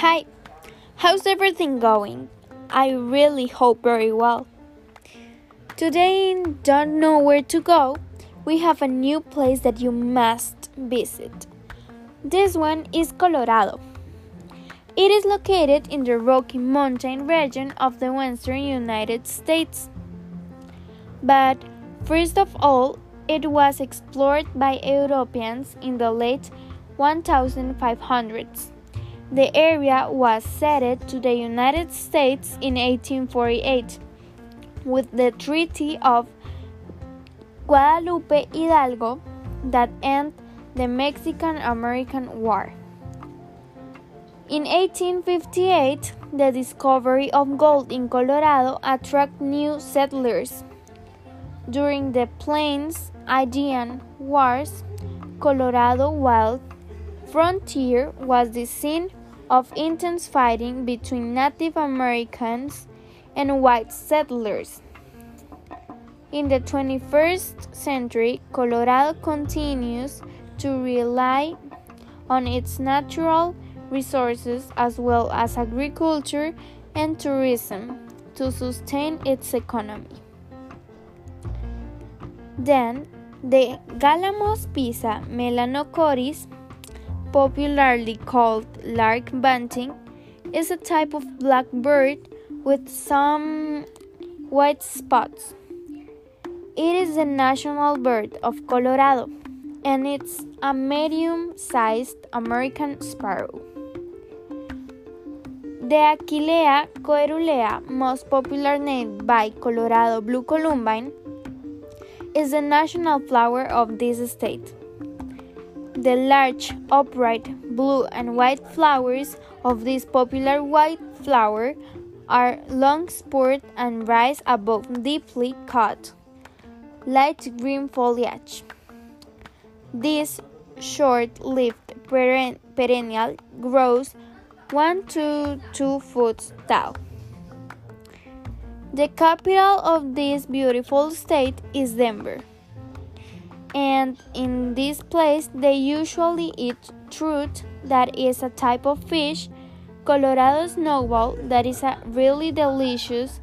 Hi, how's everything going? I really hope very well. Today, in Don't Know Where to Go, we have a new place that you must visit. This one is Colorado. It is located in the Rocky Mountain region of the western United States. But first of all, it was explored by Europeans in the late 1500s. The area was ceded to the United States in 1848 with the Treaty of Guadalupe Hidalgo that ended the Mexican American War. In 1858, the discovery of gold in Colorado attracted new settlers. During the Plains Indian Wars, Colorado wild frontier was the scene of intense fighting between Native Americans and white settlers. In the 21st century, Colorado continues to rely on its natural resources as well as agriculture and tourism to sustain its economy. Then, the Gallamos pisa melanocoris popularly called lark bunting, is a type of black bird with some white spots. It is the national bird of Colorado and it's a medium sized American sparrow. The Aquilegia coerulea, most popular named by Colorado blue columbine, is the national flower of this state. The large, upright, blue and white flowers of this popular white flower are long spurred and rise above deeply cut, light green foliage. This short-lived perennial grows 1 to 2 foot tall. The capital of this beautiful state is Denver and in this place they usually eat trout that is a type of fish colorado snowball that is a really delicious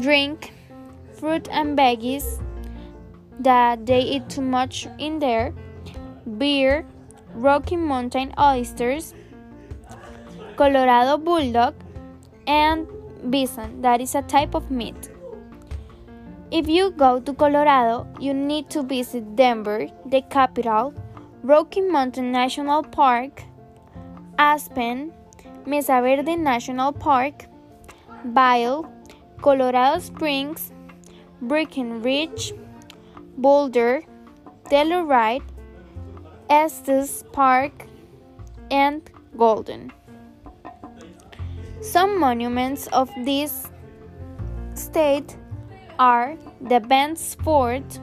drink fruit and veggies that they eat too much in there beer rocky mountain oysters colorado bulldog and bison that is a type of meat if you go to Colorado, you need to visit Denver, the capital, Rocky Mountain National Park, Aspen, Mesa Verde National Park, Vail, Colorado Springs, Breckenridge, Boulder, Telluride, Estes Park, and Golden. Some monuments of this state are the Bent's Fort,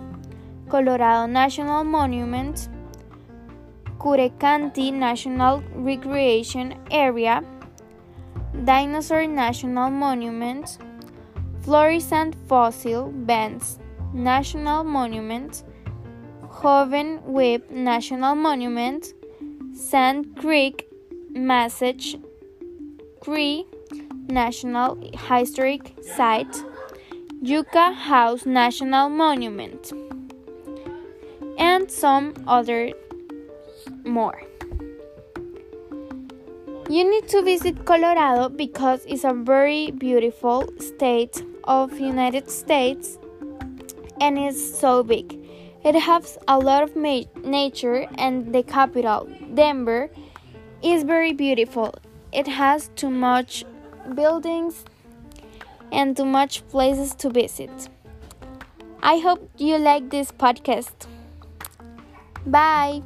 Colorado National Monument, Curecanti National Recreation Area, Dinosaur National Monument, Florissant Fossil Beds National Monument, Hovenweep National Monument, Sand Creek Massage Cree National Historic Site, Yucca House National Monument, and some other more. You need to visit Colorado because it's a very beautiful state of United States and it's so big. It has a lot of nature and the capital, Denver, is very beautiful. It has too much buildings and too much places to visit. I hope you like this podcast. Bye.